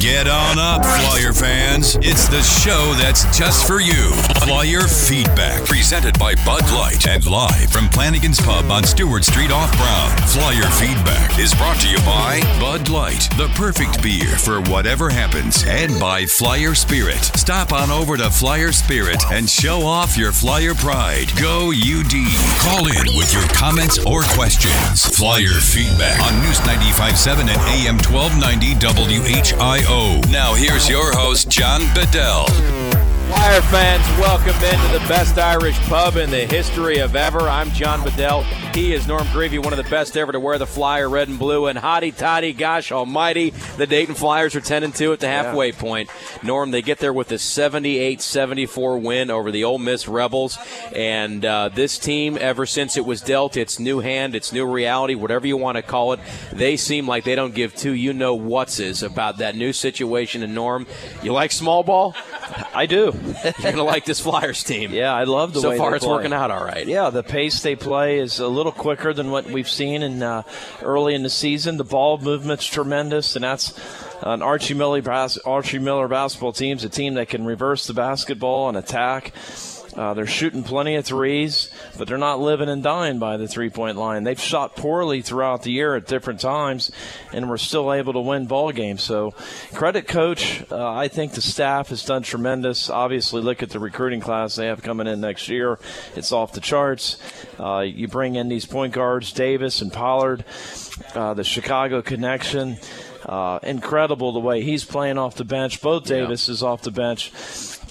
Get on up, Flyer fans. It's the show that's just for you. Flyer Feedback, presented by Bud Light and live from Flanagan's Pub on Stewart Street off Brown. Flyer Feedback is brought to you by Bud Light, the perfect beer for whatever happens, and by Flyer Spirit. Stop on over to Flyer Spirit and show off your Flyer pride. Go UD. Call in with your comments or questions. Flyer Feedback on News 95.7 and AM 1290 WHIO. Now here's your host, John Bedell. Flyer fans, welcome into the best Irish pub in the history of ever. I'm John Bedell. He is Norm Grevey, one of the best ever to wear the Flyer red and blue. And hotty toddy, gosh almighty, the Dayton Flyers are 10 and 2 at the halfway yeah. point. Norm, they get there with a 78 74 win over the Ole Miss Rebels. And uh, this team, ever since it was dealt its new hand, its new reality, whatever you want to call it, they seem like they don't give two you know what's about that new situation. And Norm, you like small ball? I do. You're gonna like this Flyers team. Yeah, I love the so way far. it's working out all right. Yeah, the pace they play is a little quicker than what we've seen in uh, early in the season. The ball movement's tremendous, and that's an Archie Miller, Archie Miller basketball team's a team that can reverse the basketball and attack. Uh, they're shooting plenty of threes, but they're not living and dying by the three point line. They've shot poorly throughout the year at different times, and we're still able to win ball games. So, credit coach. Uh, I think the staff has done tremendous. Obviously, look at the recruiting class they have coming in next year. It's off the charts. Uh, you bring in these point guards, Davis and Pollard, uh, the Chicago connection. Uh, incredible the way he's playing off the bench. Both Davis yeah. is off the bench.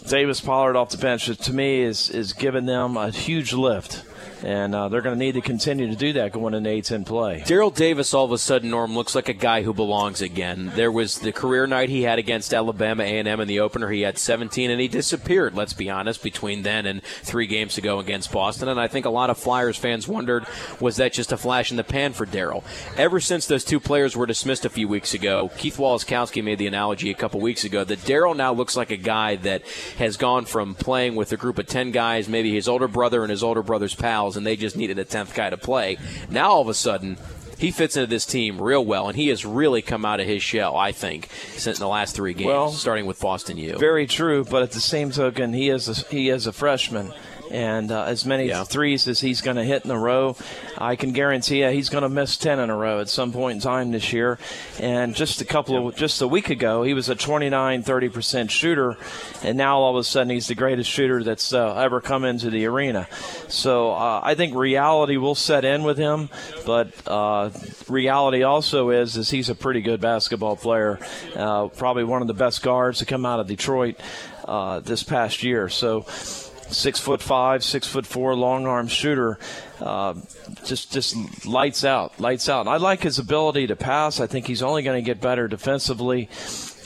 Davis Pollard off the bench to me is is giving them a huge lift and uh, they're going to need to continue to do that going into A10 play. Darrell Davis, all of a sudden, Norm looks like a guy who belongs again. There was the career night he had against Alabama A&M in the opener. He had 17, and he disappeared. Let's be honest, between then and three games ago against Boston. And I think a lot of Flyers fans wondered, was that just a flash in the pan for Darrell? Ever since those two players were dismissed a few weeks ago, Keith Waleskowski made the analogy a couple weeks ago that Darrell now looks like a guy that has gone from playing with a group of 10 guys, maybe his older brother and his older brother's pals, and they just needed a 10th guy to play. Now all of a sudden, he fits into this team real well, and he has really come out of his shell, I think, since the last three games, well, starting with Boston U. Very true, but at the same token, he is a, he is a freshman and uh, as many yeah. threes as he's going to hit in a row, I can guarantee you he's going to miss 10 in a row at some point in time this year. And just a couple of, just a week ago, he was a 29, 30% shooter, and now all of a sudden he's the greatest shooter that's uh, ever come into the arena. So uh, I think reality will set in with him, but uh, reality also is is he's a pretty good basketball player, uh, probably one of the best guards to come out of Detroit uh, this past year. So six foot five, six foot four, long arm shooter. Uh, just just lights out, lights out. I like his ability to pass. I think he's only going to get better defensively.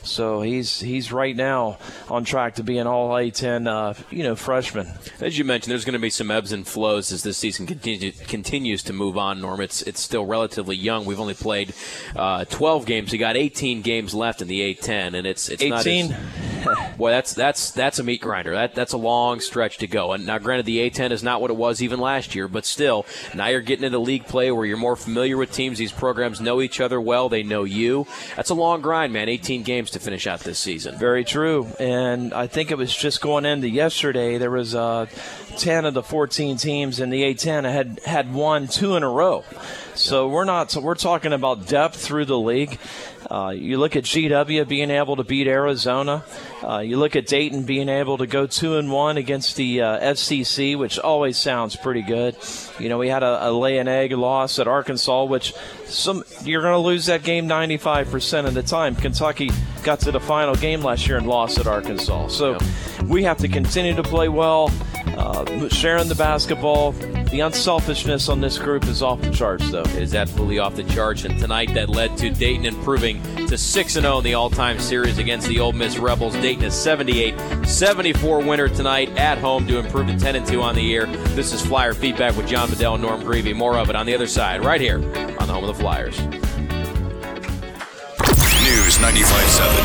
So he's he's right now on track to be an All A10, uh, you know, freshman. As you mentioned, there's going to be some ebbs and flows as this season continue, continues to move on. Norm, it's it's still relatively young. We've only played uh, 12 games. We got 18 games left in the A10, and it's it's 18. Not as, boy, that's that's that's a meat grinder. That that's a long stretch to go. And now, granted, the A10 is not what it was even last year, but still, now you're getting into league play where you're more familiar with teams. These programs know each other well. They know you. That's a long grind, man. 18 games to finish out this season. Very true. And I think it was just going into yesterday, there was uh, 10 of the 14 teams in the A10 had had won two in a row. So we're not So we're talking about depth through the league. Uh, you look at GW being able to beat Arizona. Uh, you look at Dayton being able to go two and one against the uh, SEC, which always sounds pretty good. You know, we had a, a lay and egg loss at Arkansas, which some you're going to lose that game 95% of the time. Kentucky got to the final game last year and lost at Arkansas. So we have to continue to play well, uh, sharing the basketball. The unselfishness on this group is off the charts, though. It is absolutely off the charts, and tonight that led to Dayton improving to 6 0 in the all time series against the Ole Miss Rebels. Dayton is 78 74 winner tonight at home to improve to 10 2 on the year. This is Flyer Feedback with John Bedell Norm Grevey. More of it on the other side, right here on the home of the Flyers. News 95.7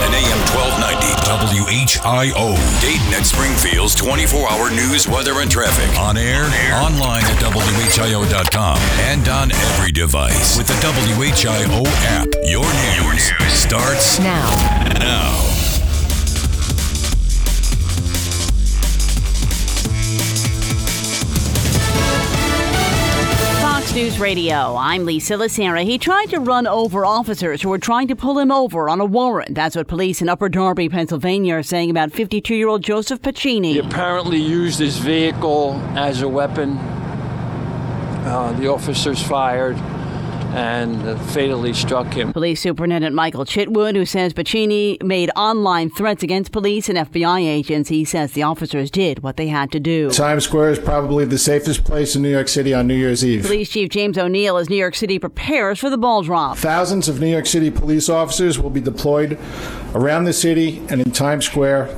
and AM 1290 WHIO. Dayton and Springfield's 24 hour news, weather, and traffic. On air, On air. online at WHIO.com, and on every device with the WHIO app. Your news, Your news. starts now. Now, News Radio. I'm Lisa Lacera. He tried to run over officers who were trying to pull him over on a warrant. That's what police in Upper Darby, Pennsylvania are saying about 52 year old Joseph Pacini. He apparently used his vehicle as a weapon. Uh, the officers fired and fatally struck him. Police Superintendent Michael Chitwood, who says Pacini made online threats against police and FBI agents, he says the officers did what they had to do. Times Square is probably the safest place in New York City on New Year's Eve. Police Chief James O'Neill as New York City prepares for the ball drop. Thousands of New York City police officers will be deployed around the city and in Times Square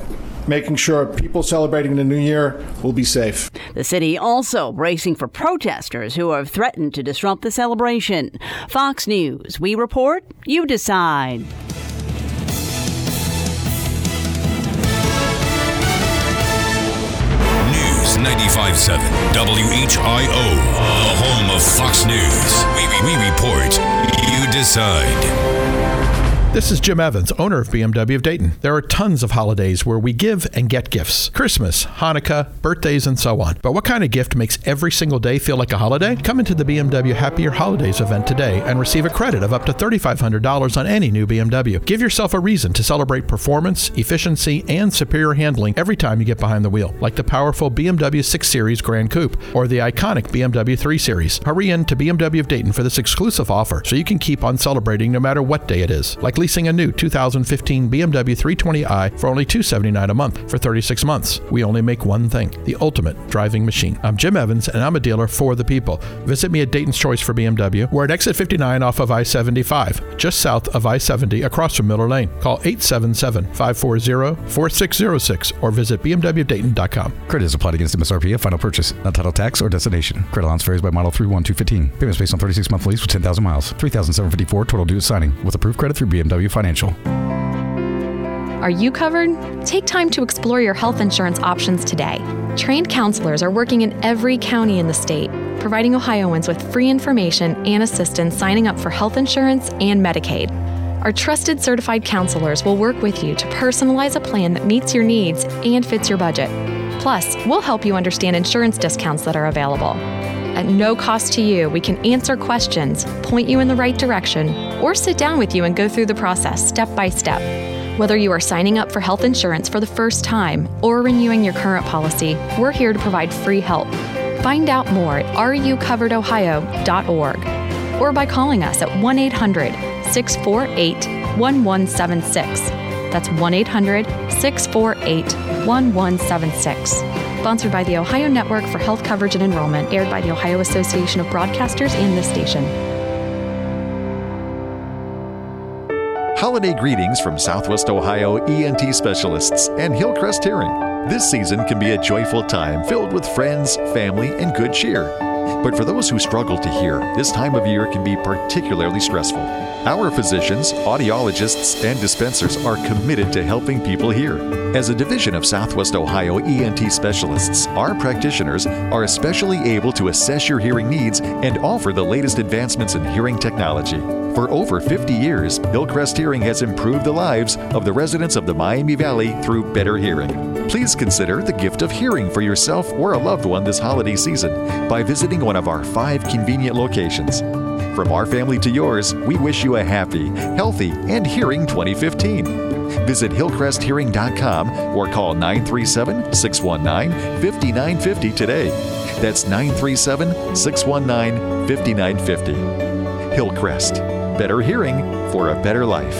making sure people celebrating the new year will be safe. The city also bracing for protesters who have threatened to disrupt the celebration. Fox News, we report, you decide. News 95.7 WHIO, the home of Fox News. We, we, we report, you decide. This is Jim Evans, owner of BMW of Dayton. There are tons of holidays where we give and get gifts Christmas, Hanukkah, birthdays, and so on. But what kind of gift makes every single day feel like a holiday? Come into the BMW Happier Holidays event today and receive a credit of up to $3,500 on any new BMW. Give yourself a reason to celebrate performance, efficiency, and superior handling every time you get behind the wheel, like the powerful BMW 6 Series Gran Coupe or the iconic BMW 3 Series. Hurry in to BMW of Dayton for this exclusive offer so you can keep on celebrating no matter what day it is. Like leasing a new 2015 BMW 320i for only 279 a month for 36 months. We only make one thing the ultimate driving machine. I'm Jim Evans, and I'm a dealer for the people. Visit me at Dayton's Choice for BMW. We're at exit 59 off of I 75, just south of I 70 across from Miller Lane. Call 877 540 4606 or visit BMWDayton.com. Credit is applied against MSRP final purchase, not title tax or destination. Credit allowance varies by model through 1215. Payments based on 36 month lease with 10,000 miles. 3754 total due at signing with approved credit through BMW Financial. Are you covered? Take time to explore your health insurance options today. Trained counselors are working in every county in the state, providing Ohioans with free information and assistance signing up for health insurance and Medicaid. Our trusted certified counselors will work with you to personalize a plan that meets your needs and fits your budget. Plus, we'll help you understand insurance discounts that are available. At no cost to you, we can answer questions, point you in the right direction, or sit down with you and go through the process step by step. Whether you are signing up for health insurance for the first time or renewing your current policy, we're here to provide free help. Find out more at rucoveradohio.org or by calling us at 1 800 648 1176. That's 1 800 648 1176. Sponsored by the Ohio Network for Health Coverage and Enrollment, aired by the Ohio Association of Broadcasters and this station. Holiday greetings from Southwest Ohio ENT specialists and Hillcrest Hearing. This season can be a joyful time filled with friends, family, and good cheer. But for those who struggle to hear, this time of year can be particularly stressful. Our physicians, audiologists, and dispensers are committed to helping people hear. As a division of Southwest Ohio ENT specialists, our practitioners are especially able to assess your hearing needs and offer the latest advancements in hearing technology. For over 50 years, Hillcrest Hearing has improved the lives of the residents of the Miami Valley through better hearing. Please consider the gift of hearing for yourself or a loved one this holiday season by visiting one of our five convenient locations. From our family to yours, we wish you a happy, healthy, and hearing 2015. Visit hillcresthearing.com or call 937 619 5950 today. That's 937 619 5950. Hillcrest. Better hearing for a better life.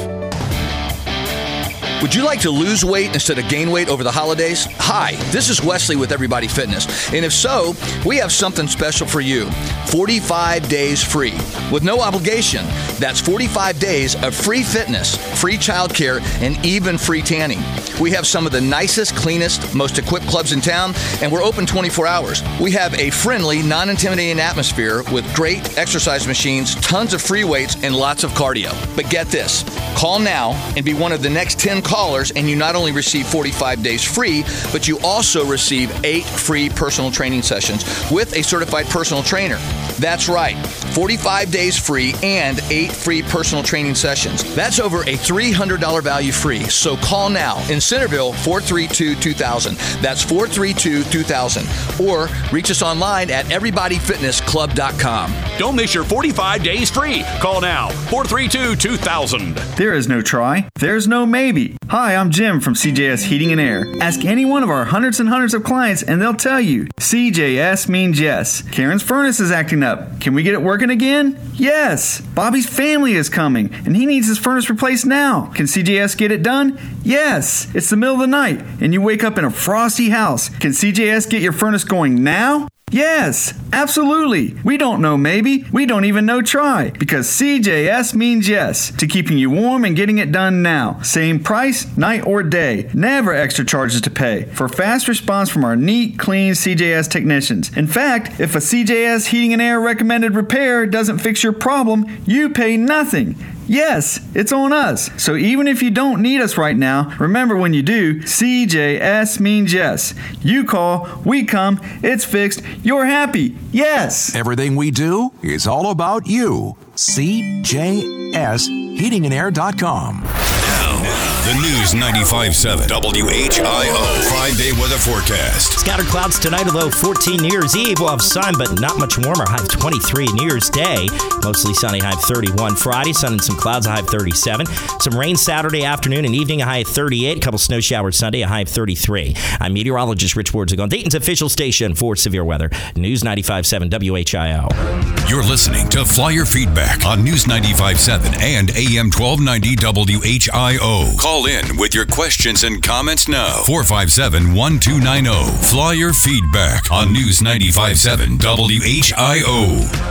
Would you like to lose weight instead of gain weight over the holidays? Hi, this is Wesley with Everybody Fitness. And if so, we have something special for you 45 days free with no obligation. That's 45 days of free fitness, free childcare, and even free tanning. We have some of the nicest, cleanest, most equipped clubs in town, and we're open 24 hours. We have a friendly, non intimidating atmosphere with great exercise machines, tons of free weights, and lots of cardio. But get this call now and be one of the next 10 callers, and you not only receive 45 days free, but you also receive eight free personal training sessions with a certified personal trainer. That's right, 45 days free and eight free personal training sessions. That's over a $300 value free. So call now in Centerville 432 2000. That's 432 2000. Or reach us online at everybodyfitnessclub.com. Don't miss your 45 days free. Call now 432 2000. There is no try, there's no maybe. Hi, I'm Jim from CJS Heating and Air. Ask any one of our hundreds and hundreds of clients, and they'll tell you CJS means yes. Karen's furnace is acting up. Can we get it working again? Yes. Bobby's family is coming, and he needs his furnace replaced now. Can CJS get it done? Yes. It's the middle of the night, and you wake up in a frosty house. Can CJS get your furnace going now? Yes, absolutely. We don't know maybe. We don't even know try because CJS means yes to keeping you warm and getting it done now. Same price, night or day. Never extra charges to pay for fast response from our neat, clean CJS technicians. In fact, if a CJS heating and air recommended repair doesn't fix your problem, you pay nothing. Yes, it's on us. So even if you don't need us right now, remember when you do, CJS means yes. You call, we come, it's fixed, you're happy. Yes. Everything we do is all about you. CJSHeatingandAir.com. The News 95.7 WHIO five day weather forecast. Scattered clouds tonight, although 14 New Year's Eve will have sun, but not much warmer. High of 23 New Year's Day. Mostly sunny, high of 31. Friday, sun and some clouds, a high of 37. Some rain Saturday afternoon and evening, a high of 38. A couple snow showers Sunday, a high of 33. I'm meteorologist Rich Wirdzek on Dayton's official station for severe weather. News 95.7 WHIO. You're listening to Flyer Feedback on News 95.7 and AM 1290 WHIO. Call in with your questions and comments now. 457 1290. Flyer Feedback on News 95.7 WHIO.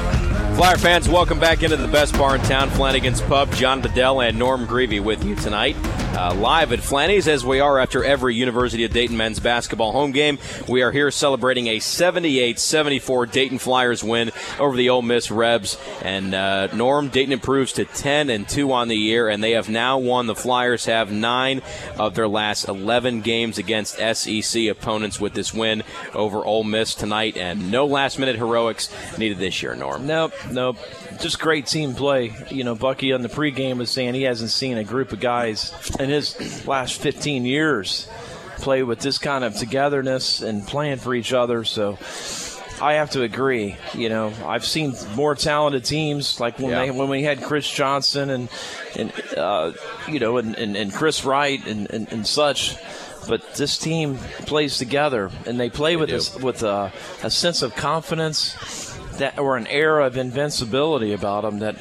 Flyer fans, welcome back into the best bar in town, Flanagan's Pub. John Bedell and Norm Grevey with you tonight. Uh, live at Flanny's, as we are after every University of Dayton men's basketball home game. We are here celebrating a 78 74 Dayton Flyers win over the Ole Miss Rebs. And uh, Norm, Dayton improves to 10 and 2 on the year, and they have now won. The Flyers have nine of their last 11 games against SEC opponents with this win over Ole Miss tonight, and no last minute heroics needed this year, Norm. Nope, nope. Just great team play. You know, Bucky on the pregame was saying he hasn't seen a group of guys in his last 15 years play with this kind of togetherness and playing for each other. So I have to agree. You know, I've seen more talented teams like when Yeah. they when we had Chris Johnson and and uh, you know and, and, and Chris Wright and, and, and such. But this team plays together, and they play with a, with a, a sense of confidence that or an air of invincibility about them that.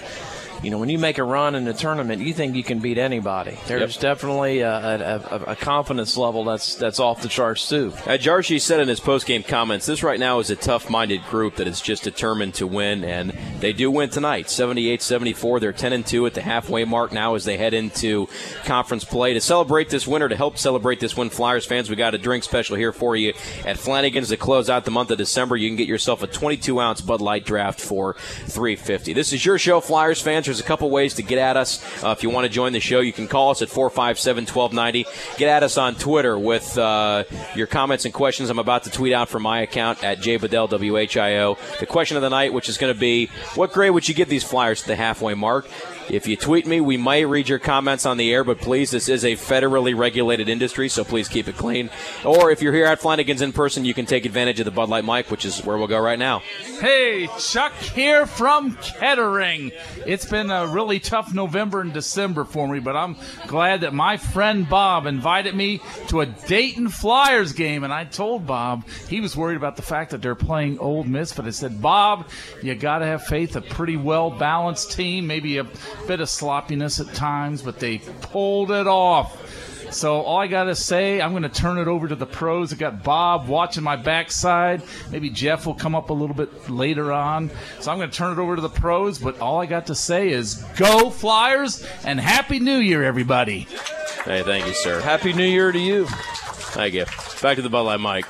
You know, when you make a run in the tournament, you think you can beat anybody. There's definitely a, a, a, a confidence level that's that's off the charts too. Uh, Archie said in his post-game comments, "This right now is a tough-minded group that is just determined to win, and they do win tonight, 78-74. They're 10 and 2 at the halfway mark now as they head into conference play. To celebrate this winner, to help celebrate this win, Flyers fans, we got a drink special here for you at Flanagan's to close out the month of December. You can get yourself a 22-ounce Bud Light draft for 350. This is your show, Flyers fans. There's a couple ways to get at us. Uh, if you want to join the show, you can call us at 457-1290. Get at us on Twitter with uh, your comments and questions. I'm about to tweet out from my account at jbedellwhio. The question of the night, which is going to be, what grade would you give these Flyers at the halfway mark? If you tweet me, we might read your comments on the air, but please, this is a federally regulated industry, so please keep it clean. Or if you're here at Flanagan's in person, you can take advantage of the Bud Light mic, which is where we'll go right now. Hey, Chuck here from Kettering. It's been a really tough November and December for me, but I'm glad that my friend Bob invited me to a Dayton Flyers game. And I told Bob he was worried about the fact that they're playing Old Miss, but I said, Bob, you got to have faith. A pretty well balanced team, maybe a bit of sloppiness at times, but they pulled it off. So all I gotta say, I'm gonna turn it over to the pros. I got Bob watching my backside. Maybe Jeff will come up a little bit later on. So I'm gonna turn it over to the pros. But all I got to say is, go Flyers and Happy New Year, everybody. Hey, thank you, sir. Happy New Year to you. Thank you. Back to the Bud Light mic.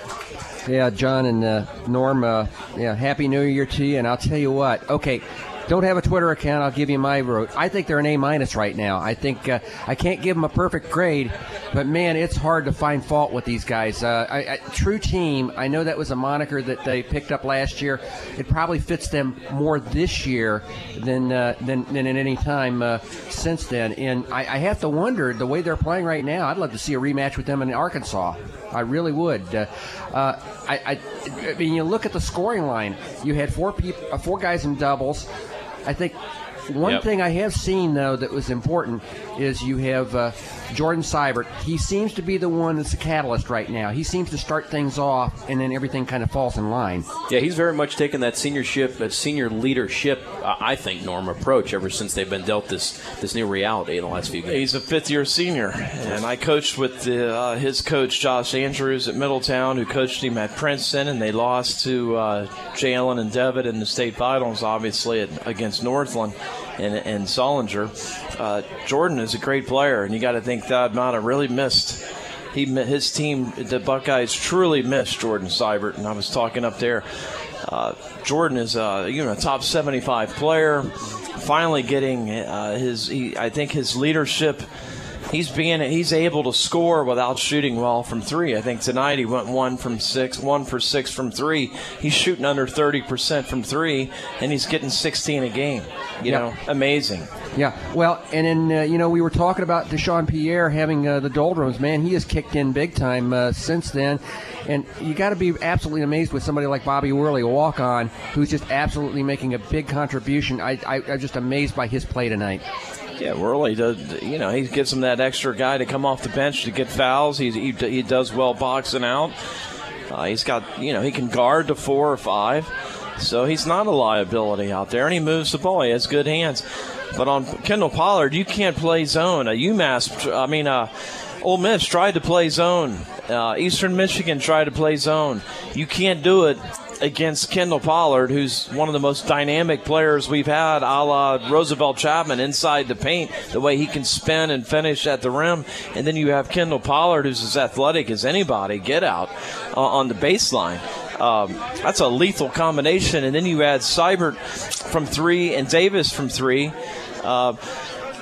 Yeah, John and uh, Norm, uh, yeah, Happy New Year to you. And I'll tell you what, okay, don't have a Twitter account. I'll give you my vote. I think they're an A minus right now. I think uh, I can't give them a perfect grade. but man, it's hard to find fault with these guys. Uh, I, I, true team. I know that was a moniker that they picked up last year. It probably fits them more this year than uh, than, than at any time uh, since then. And I, I have to wonder the way they're playing right now. I'd love to see a rematch with them in Arkansas. I really would. Uh, uh, I, I, I mean, you look at the scoring line. You had four people, four guys in doubles. I think one Yep. thing I have seen though that was important is you have uh, Jordan Sibert. He seems to be the one that's the catalyst right now. He seems to start things off, and then everything kind of falls in line. Yeah, he's very much taken that seniorship, that senior leadership, uh, I think, Norm approach ever since they've been dealt this this new reality in the last few games. He's a fifth year senior, and I coached with the, uh, his coach Josh Andrews at Middletown, who coached him at Princeton, and they lost to uh, Jalen and Devitt in the state finals, obviously at, against Northland and, and Sullinger. Uh, Jordan is a great player, and you got to think Thad Matta really missed. He his team, the Buckeyes, truly missed Jordan Sibert, and I was talking up there. Uh, Jordan is uh, you know a top 75 player. Finally getting uh, his, he, I think his leadership. He's being he's able to score without shooting well from three. I think tonight he went one from six, one for six from three. He's shooting under 30 percent from three, and he's getting 16 a game. You Yeah. know, amazing. Yeah, well, and then uh, you know we were talking about Dyshawn Pierre having uh, the doldrums. Man, he has kicked in big time uh, since then, and you got to be absolutely amazed with somebody like Bobby Wehrli, a walk-on, who's just absolutely making a big contribution. I, I, I'm just amazed by his play tonight. Yeah, Wehrli does. You know, he gives him that extra guy to come off the bench to get fouls. He's, he he does well boxing out. Uh, he's got you know he can guard to four or five, so he's not a liability out there, and he moves the ball. He has good hands. But on Kendall Pollard, you can't play zone. Uh, UMass, I mean, uh, Ole Miss tried to play zone. Uh, Eastern Michigan tried to play zone. You can't do it against Kendall Pollard, who's one of the most dynamic players we've had, a la Roosevelt Chapman inside the paint, the way he can spin and finish at the rim. And then you have Kendall Pollard, who's as athletic as anybody, get out uh, on the baseline. Um, that's a lethal combination. And then you add Sibert from three and Davis from three. Uh,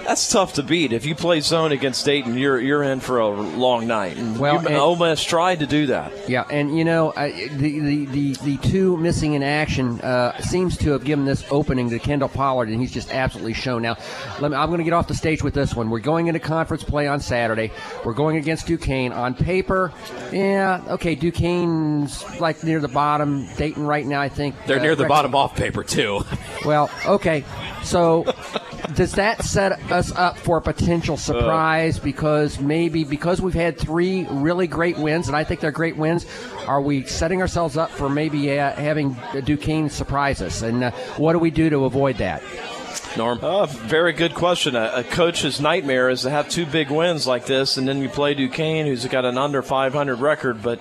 that's tough to beat. If you play zone against Dayton, you're you're in for a long night. And Well, you, and- Ole Miss tried to do that. Yeah, and you know I, the, the the the two missing in action uh, seems to have given this opening to Kendall Pollard, and he's just absolutely shown. Now, let me, I'm going to get off the stage with this one. We're going into conference play on Saturday. We're going against Duquesne on paper. Yeah, okay, Duquesne's like near the bottom. Dayton right now, I think They're uh, near the rec- bottom off paper too. Well, okay, so. Does that set us up for a potential surprise? Because maybe because we've had three really great wins, and I think they're great wins, are we setting ourselves up for maybe uh, having Duquesne surprise us? And uh, what do we do to avoid that? Norm? Uh, very good question. A, a coach's nightmare is to have two big wins like this, and then you play Duquesne, who's got an under 500 record, but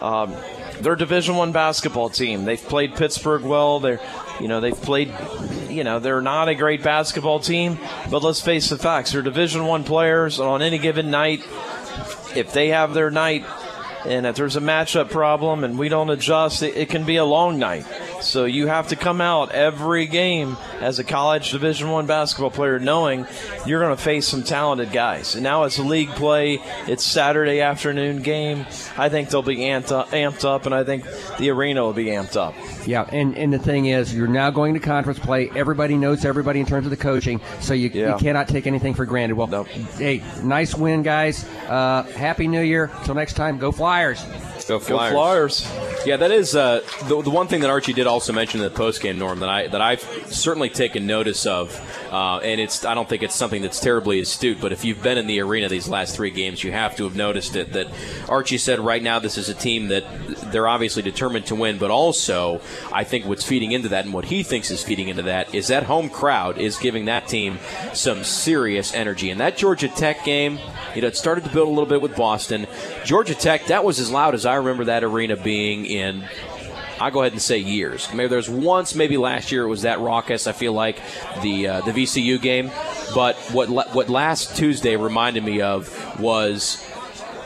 um, they're Division One basketball team. They've played Pittsburgh well. They're, you know, they've played. You know, they're not a great basketball team, but let's face the facts. They're Division One players, and on any given night, if they have their night, and if there's a matchup problem and we don't adjust, it, it can be a long night. So you have to come out every game as a college Division One basketball player, knowing you're going to face some talented guys. And now it's league play; it's Saturday afternoon game. I think they'll be amped up, and I think the arena will be amped up. Yeah, and, and the thing is, you're now going to conference play. Everybody knows everybody in terms of the coaching, so you, Yeah. you cannot take anything for granted. Well, hey, nice win, guys. Uh, Happy New Year. Until next time, go Flyers. Go Flyers. Flyers. Yeah, that is uh, the, the one thing that Archie did also mention in the postgame, Norm, that I that I've certainly taken notice of, uh, and it's I don't think it's something that's terribly astute, but if you've been in the arena these last three games, you have to have noticed it. That Archie said right now this is a team that they're obviously determined to win, but also I think what's feeding into that and what he thinks is feeding into that is that home crowd is giving that team some serious energy. And that Georgia Tech game, you know, it started to build a little bit with Boston. Georgia Tech, that was as loud as I remember that arena being in I'll go ahead and say years. Maybe there's once, maybe last year it was that raucous. I feel like the uh, the VCU game, but what what last Tuesday reminded me of was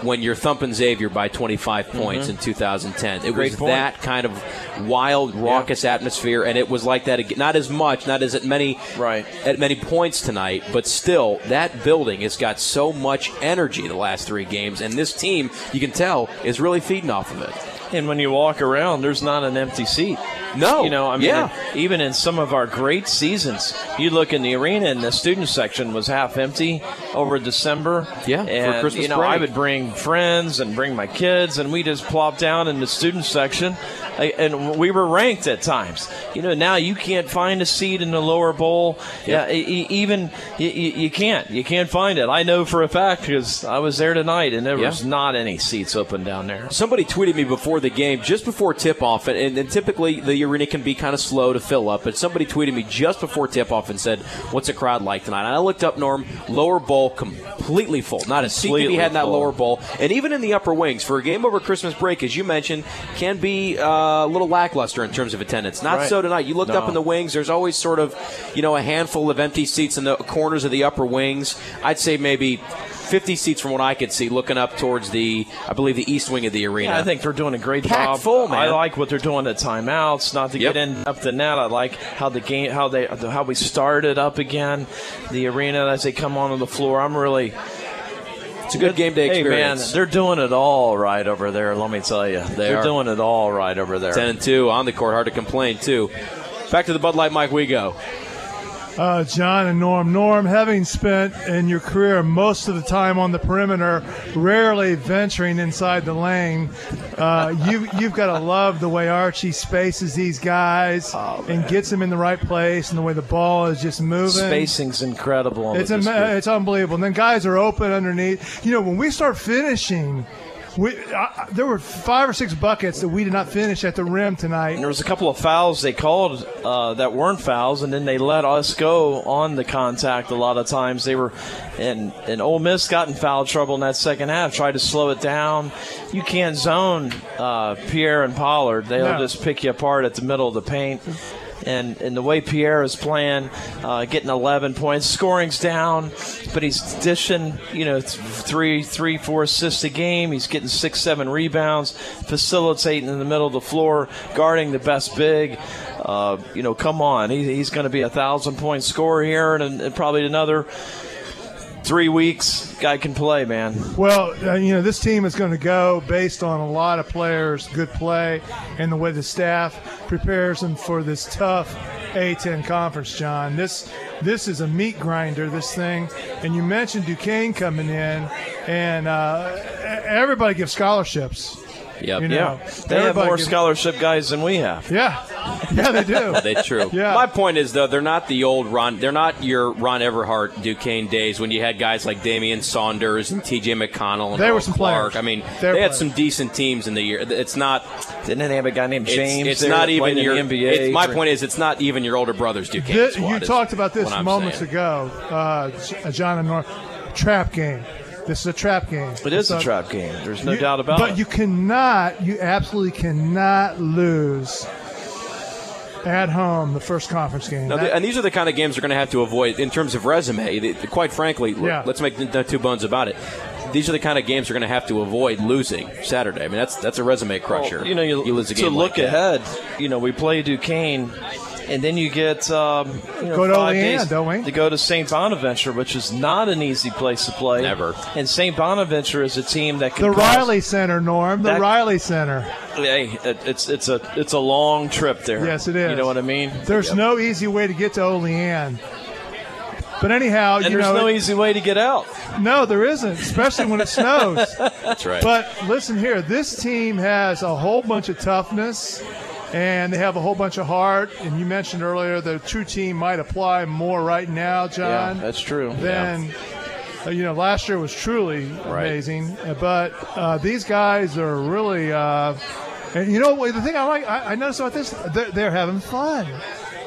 when you're thumping Xavier by 25 points Mhm. in 2010. It Great was point. that kind of wild, raucous atmosphere, and it was like that. Again. Not as much, not as at many right at many points tonight, but still, that building has got so much energy the last three games, and this team, you can tell, is really feeding off of it. And when you walk around, there's not an empty seat. No, you know, I mean, yeah. even in some of our great seasons, you look in the arena and the student section was half empty over December. Yeah, for and Christmas you know, I would bring friends and bring my kids, and we just plop down in the student section, and we were ranked at times. You know, now you can't find a seat in the lower bowl. Yeah, e- even you, you can't. You can't find it. I know for a fact because I was there tonight, and there Yeah. was not any seats open down there. Somebody tweeted me before the game, just before tip off, and, and, and typically the arena can be kind of slow to fill up, but somebody tweeted me just before tip off and said, What's the crowd like tonight? And I looked up, Norm, lower bowl completely full. Not a seat to be Completely had in that full. lower bowl. And even in the upper wings, for a game over Christmas break, as you mentioned, can be uh, a little lackluster in terms of attendance. Not Right. so tonight. You looked up in the wings, there's always sort of, you know, a handful of empty seats in the corners of the upper wings. I'd say maybe. 50 seats from what I could see, looking up towards the, I believe, the east wing of the arena. Yeah, I think they're doing a great Packed job. full, man. I like what they're doing at timeouts, not to Yep. get in up the net. I like how the game, how they, how we started up again, the arena as they come onto the floor. I'm really. It's a good game day Hey experience. man, they're doing it all right over there. Let me tell you, They are are. doing it all right over there. 10 and 2 on the court. Hard to complain, too. Back to the Bud Light mic we go. Uh, John and Norm. Norm, having spent in your career most of the time on the perimeter, rarely venturing inside the lane, uh, you, you've got to love the way Archie spaces these guys and gets them in the right place and the way the ball is just moving. Spacing's incredible. It's, ama- it's unbelievable. And then guys are open underneath. You know, when we start finishing, we, I, there were five or six buckets that we did not finish at the rim tonight. And there was a couple of fouls they called uh, that weren't fouls, and then they let us go on the contact. A lot of times they were, and and Ole Miss got in foul trouble in that second half. Tried to slow it down. You can't zone uh, Pierre and Pollard. They'll No. just pick you apart at the middle of the paint. And, and the way Pierre is playing, uh, getting 11 points, scoring's down, but he's dishing, you know, th- three, three, four assists a game. He's getting six, seven rebounds, facilitating in the middle of the floor, guarding the best big. Uh, you know, come on, he, he's going to be a thousand point scorer here, and, and probably another three weeks. Guy can play, man. Well, uh, you know, this team is going to go based on a lot of players' good play and the way the staff prepares them for this tough A10 conference, John. This this is a meat grinder, this thing. And you mentioned Duquesne coming in, and uh, everybody gives scholarships. Yep. You know, yeah, they have more gives- scholarship guys than we have. Yeah, yeah, they do. they true. Yeah. My point is though, they're not the old Ron. They're not your Ron Everhart Duquesne days when you had guys like Damian Saunders and T.J. McConnell and They were some Clark. players. I mean, They were they had players. some decent teams in the year. It's not. Didn't they have a guy named James? it's there not even your. NBA. it's- my point is, it's not even your older brother's Duquesne Thi- squad. you talked about this moments saying. ago, uh, John and North. Trap game. This is a trap game. It is a trap game. There's no You- doubt about but it. But you cannot, you absolutely cannot lose at home the first conference game. Now, That- and these are the kind of games they're going to have to avoid in terms of resume. They- quite frankly, Yeah. let's make no two bones about it. These are the kind of games they're going to have to avoid losing Saturday. I mean, that's that's a resume crusher. Well, you know, you, lose a to look like that. ahead, you know, we play Duquesne, and then you get um, you know, Go to five Olean, days don't we? to go to St. Bonaventure, which is not an easy place to play. Never. And St. Bonaventure is a team that can the pass- Reilly Center, Norm. The That- Reilly Center. Hey, it, it's it's a it's a long trip there. Yes, it is. You know what I mean? There's Yep. no easy way to get to Olean. But anyhow, And you there's know, no it- easy way to get out. No, there isn't, especially when it snows. That's right. But listen here, this team has a whole bunch of toughness and they have a whole bunch of heart. And you mentioned earlier the true team might apply more right now, John. Yeah, that's true. Than uh, you know, last year was truly amazing. Uh, But uh, these guys are really. Uh, and you know? The thing I like, I, I noticed about this, they're, they're having fun.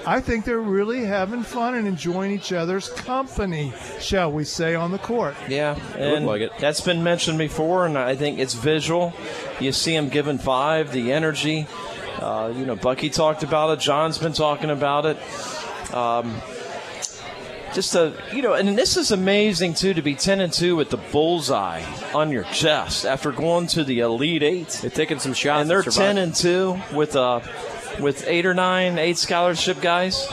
I think they're really having fun and enjoying each other's company, shall we say, on the court. Yeah, looked and like it. that's been mentioned before, and I think it's visual. You see them giving five, the energy. Uh, you know, Bucky talked about it. John's been talking about it. Um, just a you know, and this is amazing too to be ten and two with the bullseye on your chest after going to the Elite Eight. They're taking some shots, and they're ten and two with uh with eight or nine eight scholarship guys.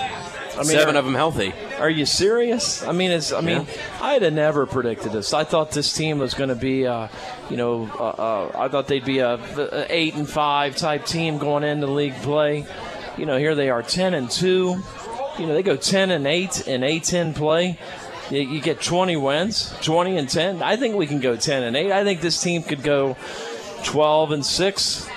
I Seven are- of them healthy. Are you serious? I mean, it's. I mean, I'd have never predicted this. I thought this team was going to be, uh, you know, uh, uh, I thought they'd be a, a eight and five type team going into league play. You know, here they are, ten and two. You know, they go ten and eight in A10 play. You, you get 20 wins, 20 and 10. I think we can go 10 and 8. I think this team could go 12 and 6.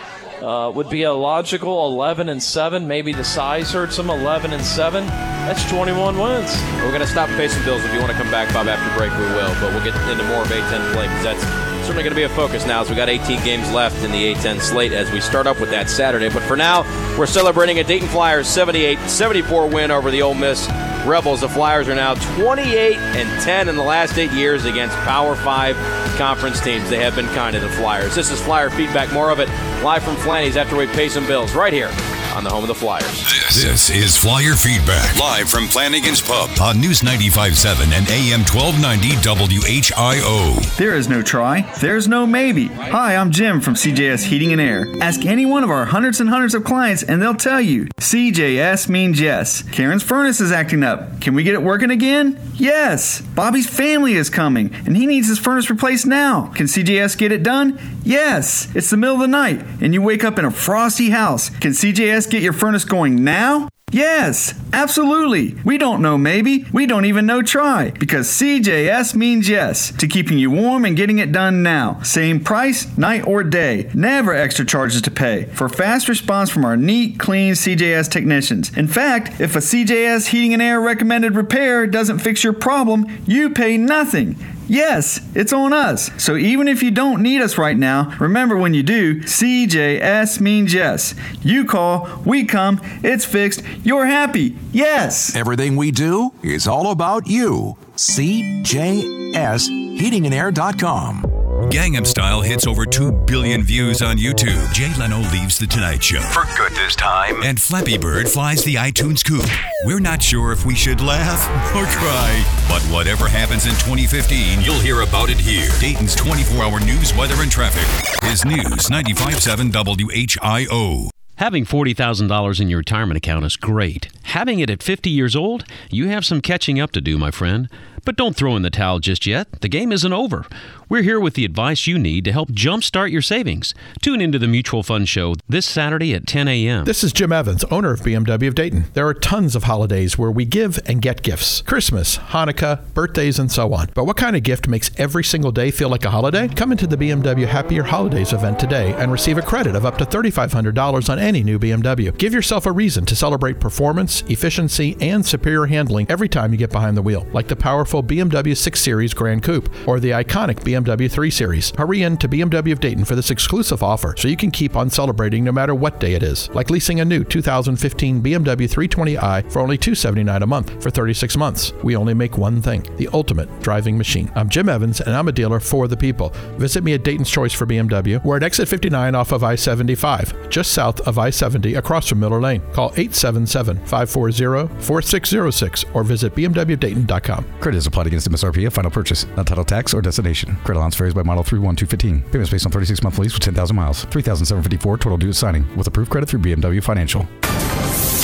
Uh, would be a logical 11 and 7. Maybe the size hurts them 11 and 7. That's 21 wins. We're going to stop facing bills. If you want to come back, Bob, after break, we will. But we'll get into more of A10 play because that's certainly going to be a focus now as we got 18 games left in the A10 slate as we start up with that Saturday. But for now, we're celebrating a Dayton Flyers 78-74 win over the Ole Miss Rebels. The Flyers are now 28 and 10 in the last eight years against Power 5 conference teams. They have been kind to the Flyers. This is Flyer feedback. More of it live from Flanny's after we pay some bills right here on the home of the Flyers. This, this is Flyer Feedback, live from Flanagan's Pub on News 95.7 and AM 1290 WHIO. There is no try. There's no maybe. Hi, I'm Jim from CJS Heating and Air. Ask any one of our hundreds and hundreds of clients, and they'll tell you. CJS means yes. Karen's furnace is acting up. Can we get it working again? Yes. Bobby's family is coming, and he needs his furnace replaced now. Can CJS get it done? Yes. It's the middle of the night, and you wake up in a frosty house. Can CJS get your furnace going now? Yes, absolutely. We don't know maybe. We don't even know try because CJS means yes to keeping you warm and getting it done now. Same price, night or day. Never extra charges to pay for fast response from our neat, clean CJS technicians. In fact, if a CJS heating and air recommended repair doesn't fix your problem, you pay nothing. Yes, it's on us. So even if you don't need us right now, remember when you do, CJS means yes. You call, we come, it's fixed, you're happy. Yes. Everything we do is all about you. CJSHeatingandair.com. Gangnam Style hits over 2 billion views on YouTube. Jay Leno leaves The Tonight Show. For good this time. And Flappy Bird flies the iTunes Coupe. We're not sure if we should laugh or cry. But whatever happens in 2015, you'll hear about it here. Dayton's 24 hour news, weather, and traffic is News 95.7 WHIO. Having $40,000 in your retirement account is great. Having it at 50 years old, you have some catching up to do, my friend. But don't throw in the towel just yet. The game isn't over. We're here with the advice you need to help jumpstart your savings. Tune into the Mutual Fund Show this Saturday at 10 a.m. This is Jim Evans, owner of BMW of Dayton. There are tons of holidays where we give and get gifts Christmas, Hanukkah, birthdays, and so on. But what kind of gift makes every single day feel like a holiday? Come into the BMW Happier Holidays event today and receive a credit of up to $3,500 on any new BMW. Give yourself a reason to celebrate performance, efficiency, and superior handling every time you get behind the wheel, like the powerful BMW 6 Series Gran Coupe or the iconic BMW 3 Series. Hurry in to BMW of Dayton for this exclusive offer so you can keep on celebrating no matter what day it is. Like leasing a new 2015 BMW 320i for only 279 a month for 36 months. We only make one thing the ultimate driving machine. I'm Jim Evans, and I'm a dealer for the people. Visit me at Dayton's Choice for BMW. We're at exit 59 off of I 75, just south of I 70 across from Miller Lane. Call 877 540 4606 or visit BMWDayton.com. Credit is applied against MSRP, a final purchase, not title tax or destination. Credit allowance varies by model 31215. Payments based on 36 month lease with 10,000 miles. 3,754 total due at signing with approved credit through BMW Financial.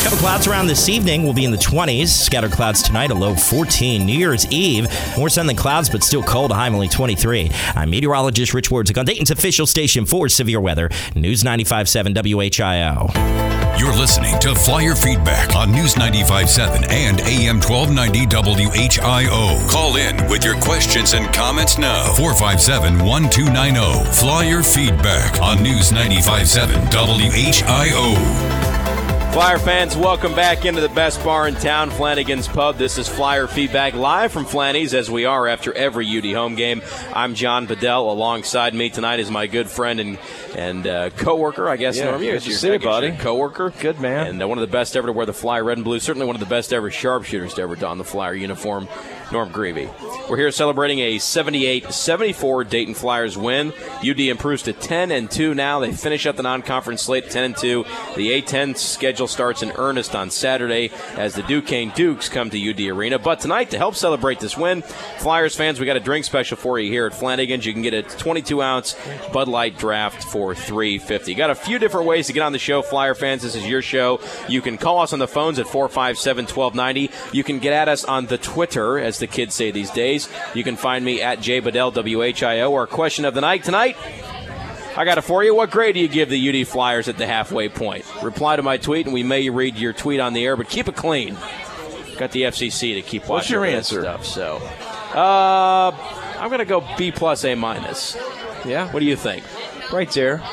Couple clouds around this evening. We'll be in the 20s. Scattered clouds tonight, a low 14. New Year's Eve, more sun than clouds, but still cold. A high only 23. I'm meteorologist Rich Wirdzek on Dayton's official station for severe weather. News 95.7 WHIO. You're listening to Flyer Feedback on News 95.7 and AM 1290 WHIO. Call in with your questions and comments now. 457 1290. Flyer Feedback on News 95.7 WHIO. Flyer fans, welcome back into the best bar in town, Flanagan's Pub. This is Flyer Feedback live from Flanny's, as we are after every UD home game. I'm John Bedell. Alongside me tonight is my good friend and and uh, co-worker, I guess. Yeah, Norm, to your- you, buddy. Co-worker, good man, and uh, one of the best ever to wear the Flyer red and blue. Certainly one of the best ever sharpshooters to ever don the Flyer uniform. Norm Grevey. We're here celebrating a 78-74 Dayton Flyers win. UD improves to 10 and 2 now. They finish up the non-conference slate 10 and 2. The A10 schedule starts in earnest on Saturday as the Duquesne Dukes come to UD Arena. But tonight, to help celebrate this win, Flyers fans, we got a drink special for you here at Flanagan's. You can get a 22 ounce Bud Light draft for 350. Got a few different ways to get on the show, Flyer fans. This is your show. You can call us on the phones at 457 1290. You can get at us on the Twitter, as the kids say these days. You can find me at jbadell, Our question of the night tonight. I got it for you. What grade do you give the UD Flyers at the halfway point? Reply to my tweet, and we may read your tweet on the air, but keep it clean. Got the FCC to keep watching What's your answer? stuff. So, uh, I'm going to go B plus A minus. Yeah. What do you think? Right there.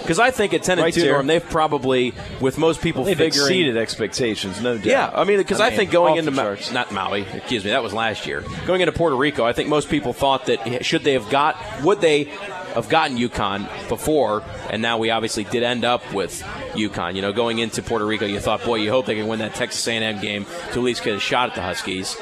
Because I think at 10 and Right 2, there. Norm, they've probably, with most people They've figuring. exceeded expectations, no doubt. Yeah, I mean, because I, mean, think going into Ma- not Maui, excuse me, that was last year. Going into Puerto Rico, I think most people thought that should they have got, would they have gotten UConn before? And now we obviously did end up with UConn. You know, going into Puerto Rico, you thought, boy, you hope they can win that Texas A&M game to at least get a shot at the Huskies.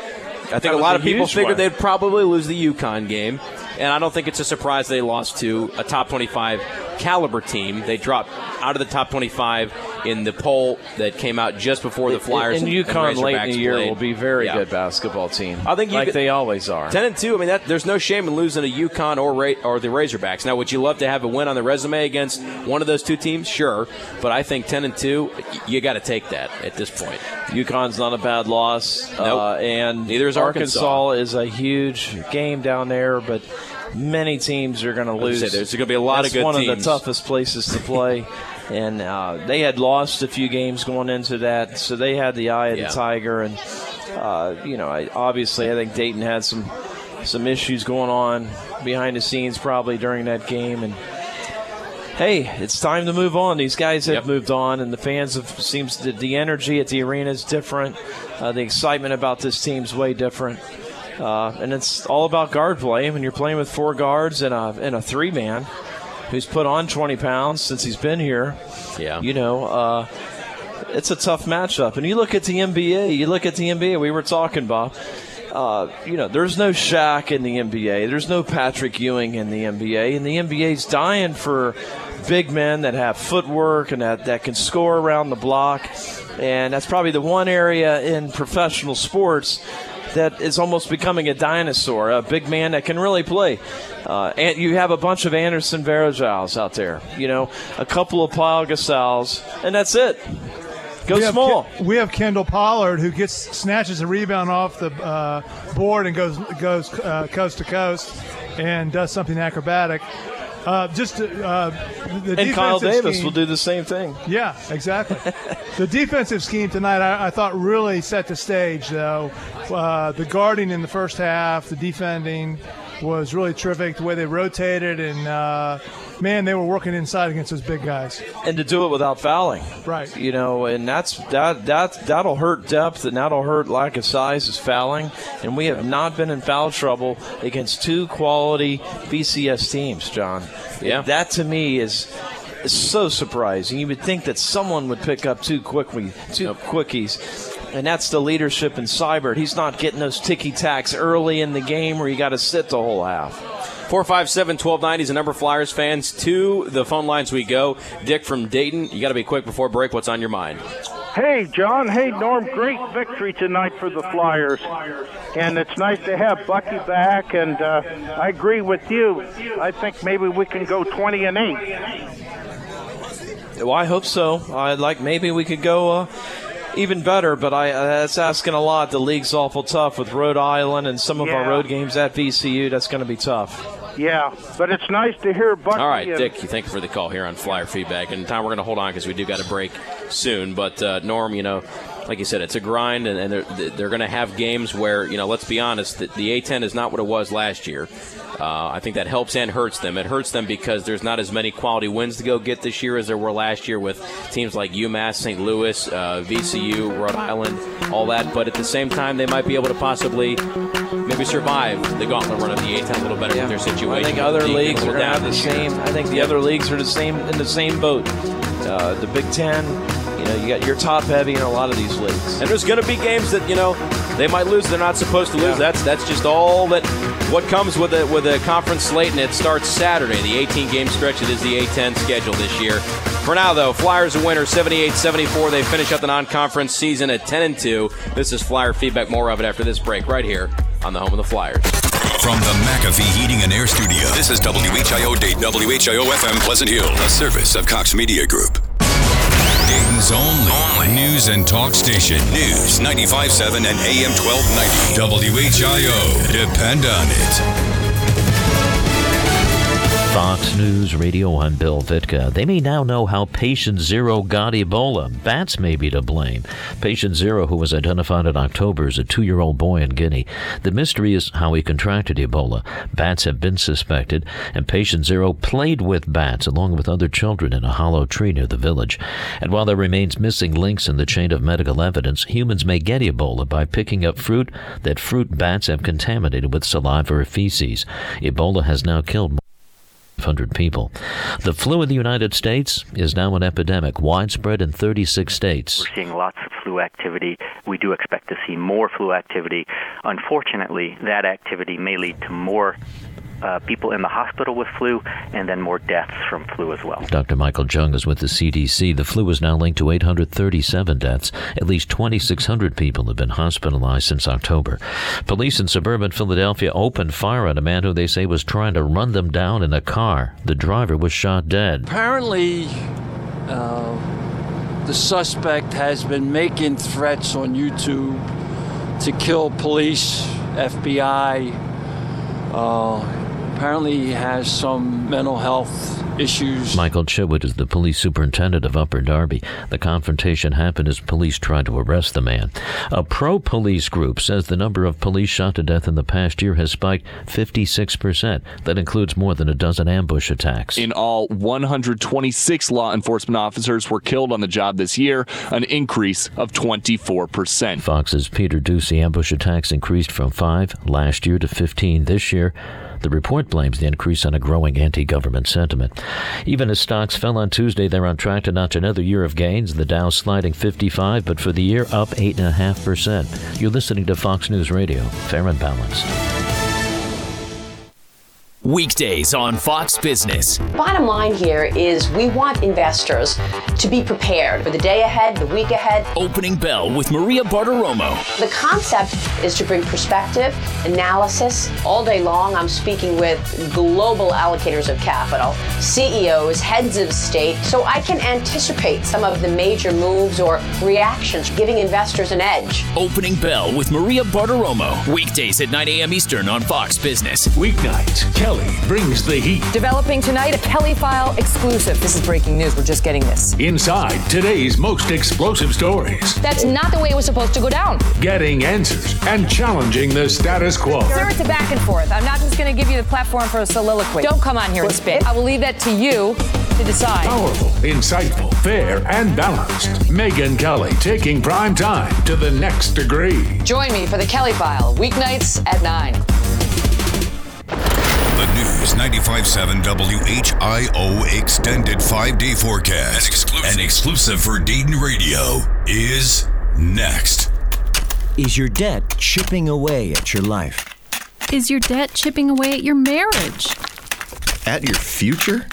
I think That a lot of people figured one. they'd probably lose the UConn game, and I don't think it's a surprise they lost to a top 25 caliber team. They dropped out of the top 25 in the poll that came out just before the Flyers and, UConn late in the year played. will be very Yeah. good basketball team. I think like could- they always are. 10 and 2. I mean, that, there's no shame in losing a UConn or Ra- or the Razorbacks. Now, would you love to have a win on the resume against one of those two teams? Sure, but I think 10 and 2, you got to take that at this point. UConn's not a bad loss, Nope. uh, and Neither is Arkansas. is a huge game down there, but many teams are going to lose. say, there's gonna be a lot of That's good one of the toughest places to play. And uh, they had lost a few games going into that, so they had the eye of Yeah. the tiger. And uh, you know, I, obviously, I think Dayton had some some issues going on behind the scenes probably during that game. And hey, it's time to move on. These guys have moved on, and the fans have seems that the energy at the arena is different. Uh, the excitement about this team's way different. Uh, and it's all about guard play. When you're playing with four guards and a, and a three man who's put on 20 pounds since he's been here, yeah. you know, uh, it's a tough matchup. And you look at the NBA, you look at the NBA, we were talking, Bob. Uh, you know, there's no Shaq in the NBA. There's no Patrick Ewing in the NBA. And the NBA's dying for big men that have footwork and that, that can score around the block. And that's probably the one area in professional sports that is almost becoming a dinosaur, a big man that can really play. Uh, and you have a bunch of Anderson Varejãos out there, you know, a couple of Paul Gasols, and that's it. Go we have small. Ke- we have Kendall Pollard who gets snatches a rebound off the uh, board and goes goes uh, coast to coast and does something acrobatic. Uh, just uh, the and Kyle Davis scheme- will do the same thing. Yeah, exactly. the defensive scheme tonight, I, I thought, really set the stage, though. Uh, the guarding in the first half, the defending was really terrific. The way they rotated, and uh, man, they were working inside against those big guys. and to do it without fouling. Right. You know, and that's that that that'll hurt depth and that'll hurt lack of size is fouling. And we have not been in foul trouble against two quality BCS teams, John. Yeah. That to me is is so surprising. You would think that someone would pick up two quickly two quickies. And that's the leadership in Sibert. He's not getting those ticky tacks early in the game where you got to sit the whole half. 457 1290 is the number of Flyers fans. To the phone lines we go. Dick from Dayton, you got to be quick before break. What's on your mind? Hey, John. Hey, Norm. Great victory tonight for the Flyers. And it's nice to have Bucky back. And uh, I agree with you. I think maybe we can go 20 and 8. Well, I hope so. I'd like maybe we could go uh, even better, but I uh, that's asking a lot. The league's awful tough with Rhode Island and some of our road games at VCU. That's going to be tough. Yeah, but it's nice to hear Bucky. All right, and- Dick, thank you for the call here on Flyer Feedback. And Tom, we're going to hold on because we do got a break soon. But uh, Norm, you know, like you said, it's a grind, and, and they're, they're going to have games where, you know, let's be honest, the, the A10 is not what it was last year. Uh, I think that helps and hurts them. It hurts them because there's not as many quality wins to go get this year as there were last year with teams like UMass, St. Louis, uh, VCU, Rhode Island, all that. But at the same time, they might be able to possibly maybe survive the gauntlet run of the A10 a little better with their situation. I think other leagues are down the this year. same. I think the other leagues are the same in the same boat. Uh, the Big Ten, you know, you got you're top heavy in a lot of these leagues. And there's going to be games that you know they might lose. They're not supposed to lose. Yeah. That's that's just all that what comes with a with a conference slate, and it starts Saturday, the 18 game stretch. It is the A10 schedule this year. For now, though, Flyers a winner, 78-74. They finish up the non-conference season at 10 and 2. This is Flyer feedback. More of it after this break, right here on the home of the Flyers. From the McAfee Heating and Air Studio, this is WHIO Dayton, WHIO FM Pleasant Hill, a service of Cox Media Group. Dayton's only, news and talk station. News 95.7 and AM 1290. WHIO. Depend on it. Fox News Radio, I'm Bill Vitka. They may now know how patient zero got Ebola. Bats may be to blame. Patient zero, who was identified in October as a two year old boy in Guinea. The mystery is how he contracted Ebola. Bats have been suspected, and patient zero played with bats along with other children in a hollow tree near the village. And while there remains missing links in the chain of medical evidence, humans may get Ebola by picking up fruit that fruit bats have contaminated with saliva or feces. Ebola has now killed 500 people. The flu in the United States is now an epidemic, widespread in 36 states. We're seeing lots of flu activity. We do expect to see more flu activity. Unfortunately, that activity may lead to more uh, people in the hospital with flu and then more deaths from flu as well. Dr. Michael Jhung is with the CDC. The flu is now linked to 837 deaths. At least 2,600 people have been hospitalized since October. Police in suburban Philadelphia opened fire on a man who they say was trying to run them down in a car. The driver was shot dead. Apparently, uh, the suspect has been making threats on YouTube to kill police, FBI. Uh, apparently, he has some mental health issues. Michael Chitwood is the police superintendent of Upper Darby. The confrontation happened as police tried to arrest the man. A pro police group says the number of police shot to death in the past year has spiked 56%. That includes more than a dozen ambush attacks. In all, 126 law enforcement officers were killed on the job this year, an increase of 24%. Fox's Peter Doocy ambush attacks increased from 5 last year to 15 this year. The report blames the increase on a growing anti government sentiment. Even as stocks fell on Tuesday, they're on track to notch another year of gains. The Dow sliding 55, but for the year up 8.5%. You're listening to Fox News Radio, fair and balanced. Weekdays on Fox Business. Bottom line here is we want investors to be prepared for the day ahead, the week ahead. Opening Bell with Maria Bartiromo. The concept is to bring perspective, analysis all day long. I'm speaking with global allocators of capital, CEOs, heads of state, so I can anticipate some of the major moves or reactions, giving investors an edge. Opening Bell with Maria Bartiromo. Weekdays at 9 a.m. Eastern on Fox Business. Weeknights, Kelly brings the heat. Developing tonight a Kelly File exclusive. This is breaking news. We're just getting this. Inside today's most explosive stories. That's not the way it was supposed to go down. Getting answers and challenging the status quo. Sir, it's a back and forth. I'm not just going to give you the platform for a soliloquy. Don't come on here and spit. I will leave that to you to decide. Powerful, insightful, fair, and balanced. Megyn Kelly taking prime time to the next degree. Join me for the Kelly File, weeknights at 9. The News 95.7 WHIO extended five day forecast. An exclusive. An exclusive for Dayton Radio is next. Is your debt chipping away at your life? Is your debt chipping away at your marriage? At your future?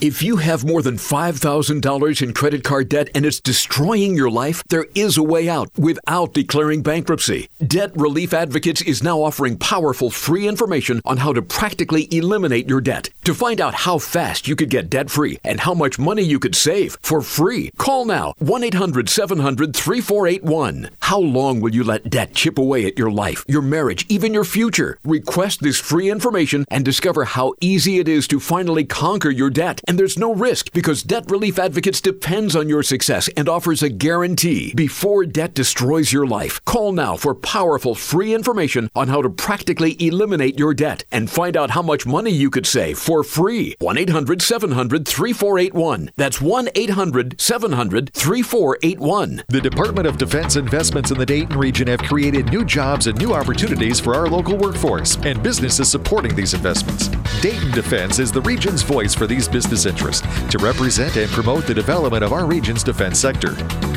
If you have more than $5,000 in credit card debt and it's destroying your life, there is a way out without declaring bankruptcy. Debt Relief Advocates is now offering powerful free information on how to practically eliminate your debt. To find out how fast you could get debt free and how much money you could save for free, call now 1 800 700 3481. How long will you let debt chip away at your life, your marriage, even your future? Request this free information and discover how easy it is to finally conquer your debt. And there's no risk because Debt Relief Advocates depends on your success and offers a guarantee before debt destroys your life. Call now for powerful free information on how to practically eliminate your debt and find out how much money you could save for free. 1 800 700 3481. That's 1 800 700 3481. The Department of Defense investments in the Dayton region have created new jobs and new opportunities for our local workforce and businesses supporting these investments. Dayton Defense is the region's voice for these business interests to represent and promote the development of our region's defense sector.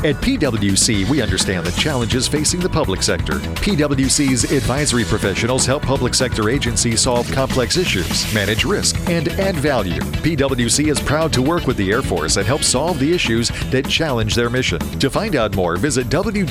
At PWC, we understand the challenges facing the public sector. PWC's advisory professionals help public sector agencies solve complex issues, manage risk, and add value. PWC is proud to work with the Air Force and help solve the issues that challenge their mission. To find out more, visit www.pwc.com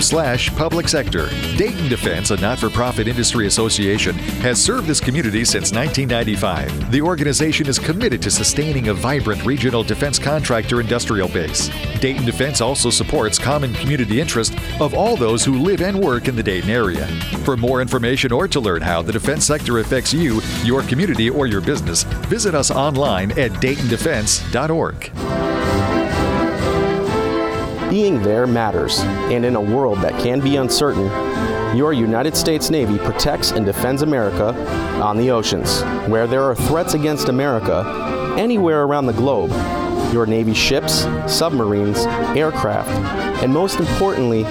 slash public sector. Dayton Defense, a not-for-profit industry association, has served this community since 1995. The organization is committed to sustaining a vibrant regional defense contractor industrial base. Dayton Defense also supports common community interest of all those who live and work in the Dayton area. For more information or to learn how the defense sector affects you, your community, or your business, visit us online at daytondefense.org. Being there matters, and in a world that can be uncertain, your United States Navy protects and defends America on the oceans. Where there are threats against America, anywhere around the globe, your Navy ships, submarines, aircraft, and most importantly,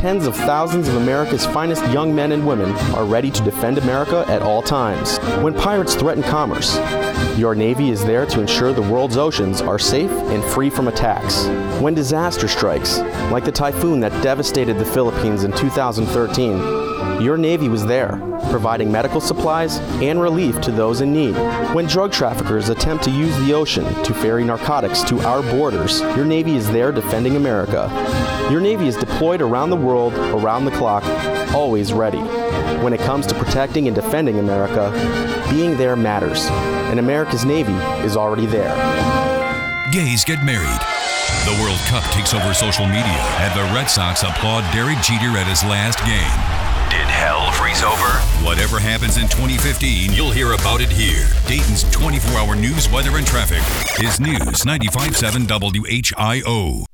tens of thousands of America's finest young men and women are ready to defend America at all times. When pirates threaten commerce, your Navy is there to ensure the world's oceans are safe and free from attacks. When disaster strikes, like the typhoon that devastated the Philippines in 2013, your Navy was there, providing medical supplies and relief to those in need. When drug traffickers attempt to use the ocean to ferry narcotics to our borders, your Navy is there defending America. Your Navy is deployed around the world, around the clock, always ready. When it comes to protecting and defending America, being there matters, and America's Navy is already there. Gays get married. The World Cup takes over social media, and the Red Sox applaud Derek Jeter at his last game. Did hell freeze over? Whatever happens in 2015, you'll hear about it here. Dayton's 24 hour news, weather, and traffic is News 95.7 WHIO.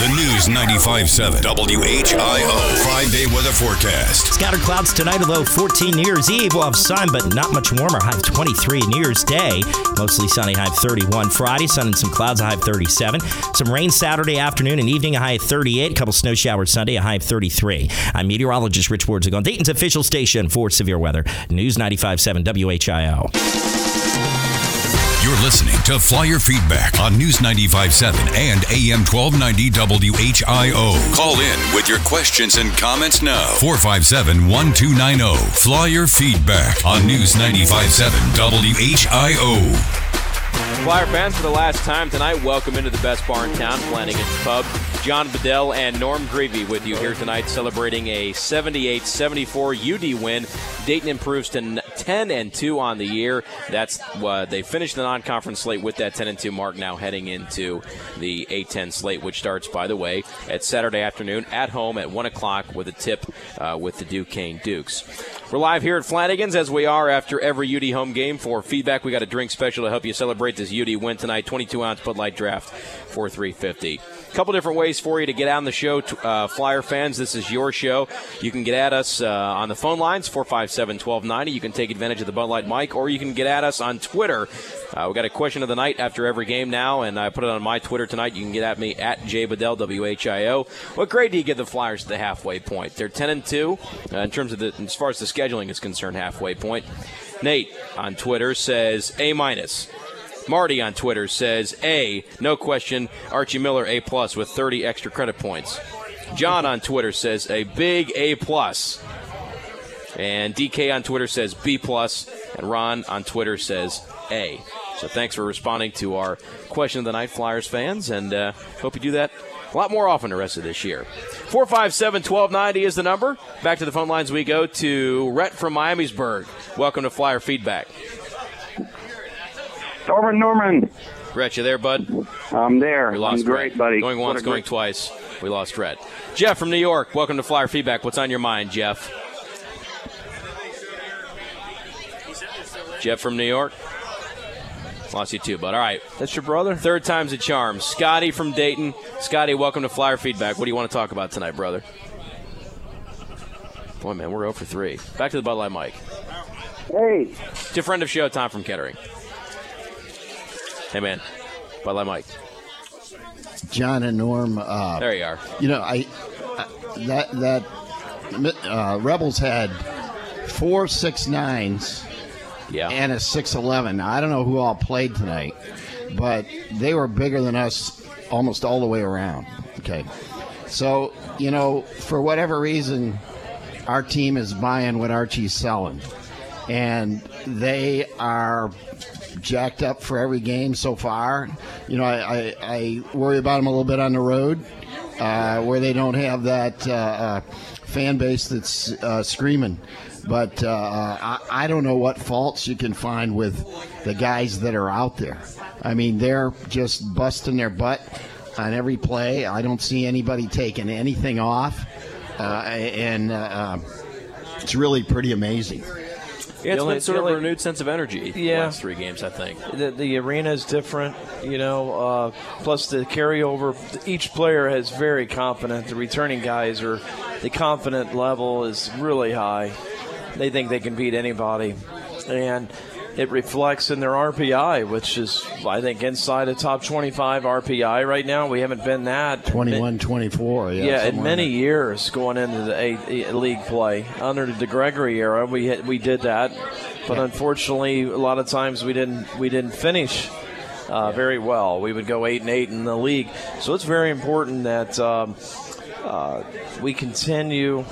The News 95.7 WHIO five day weather forecast. Scattered clouds tonight, low 14 New Year's Eve. We'll have sun, but not much warmer. High of 23 New Year's Day. Mostly sunny, high of 31. Friday, sun and some clouds, a high of 37. Some rain Saturday afternoon and evening, a high of 38. A couple snow showers Sunday, a high of 33. I'm meteorologist Rich Wirdzek on Dayton's official station for severe weather. News 95.7 WHIO. You're listening to Flyer Feedback on News 95.7 and AM 1290 WHIO. Call in with your questions and comments now. 457 1290. Flyer Feedback on News 95.7 WHIO. Flyer fans, for the last time tonight, welcome into the best bar in town, Flanagan's Pub. John Bedell and Norm Grevey with you here tonight, celebrating a 78-74 UD win. Dayton improves to 10 and 2 on the year. That's uh, they finished the non-conference slate with that 10 and 2 mark. Now heading into the A10 slate, which starts, by the way, at Saturday afternoon at home at one o'clock with a tip uh, with the Duquesne Dukes. We're live here at Flanagan's as we are after every UD home game. For feedback, we got a drink special to help you celebrate this UD win tonight. 22 ounce Bud Light Draft for 350. A couple different ways for you to get on the show, uh, Flyer fans. This is your show. You can get at us uh, on the phone lines, 457 1290. You can take advantage of the Bud Light mic, or you can get at us on Twitter. Uh, we got a question of the night after every game now, and I put it on my Twitter tonight. You can get at me at jbedell, W-H-I-O. What grade do you give the Flyers at the halfway point? They're 10 and 2 uh, in terms of the, as far as the scheduling is concerned, halfway point. Nate on Twitter says A minus. Marty on Twitter says A, no question, Archie Miller A plus with 30 extra credit points. John on Twitter says a big A plus. And DK on Twitter says B plus, and Ron on Twitter says A. So thanks for responding to our question of the night, Flyers fans, and uh, hope you do that a lot more often the rest of this year. 457 1290 is the number. Back to the phone lines we go to Rhett from Miamisburg. Welcome to Flyer Feedback. Norman Norman. Rhett, you there, bud? I'm there. We lost I'm great, Rhett. buddy. Going once, going great- twice. We lost Rhett. Jeff from New York. Welcome to Flyer Feedback. What's on your mind, Jeff? Jeff from New York. Lost you too, bud. All right. That's your brother? Third time's a charm. Scotty from Dayton. Scotty, welcome to Flyer Feedback. What do you want to talk about tonight, brother? Boy, man, we're 0 for 3. Back to the Bud Light mic. Hey. To a friend of show, Tom from Kettering. Hey, man. Light mic. John and Norm. Uh, There you are. You know, I, I that that uh, Rebels had four six nines Yeah. and a 6'11. Now, I don't know who all played tonight, but they were bigger than us almost all the way around. Okay. So, you know, for whatever reason, our team is buying what Archie's selling. And they are jacked up for every game so far. You know, I, I, I worry about them a little bit on the road uh, where they don't have that uh, uh, fan base that's uh, screaming. But uh, I, I don't know what faults you can find with the guys that are out there. I mean, they're just busting their butt on every play. I don't see anybody taking anything off. Uh, and uh, it's really pretty amazing. Yeah, it's The only- been sort of a renewed sense of energy the Yeah. last three games, I think. the, the arena is different, you know. Uh, plus the carryover, each player is very confident. The returning guys are, the confident level is really high. They think they can beat anybody, and it reflects in their RPI, which is I think inside the top 25 RPI right now. We haven't been that 21 24. Yeah, yeah, in many years going into the a, a league play under the Gregory era, we we did that, but unfortunately, a lot of times we didn't we didn't finish uh, very well. We would go eight and eight in the league, so it's very important that um, uh, we continue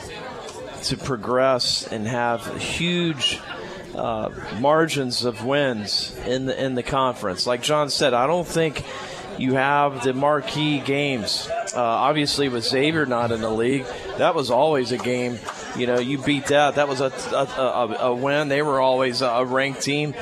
to progress and have huge uh, margins of wins in the in the conference. Like John said, I don't think you have the marquee games. Uh, obviously, with Xavier not in the league, that was always a game. You know, you beat that. That was a, a, a, a win. They were always a ranked team.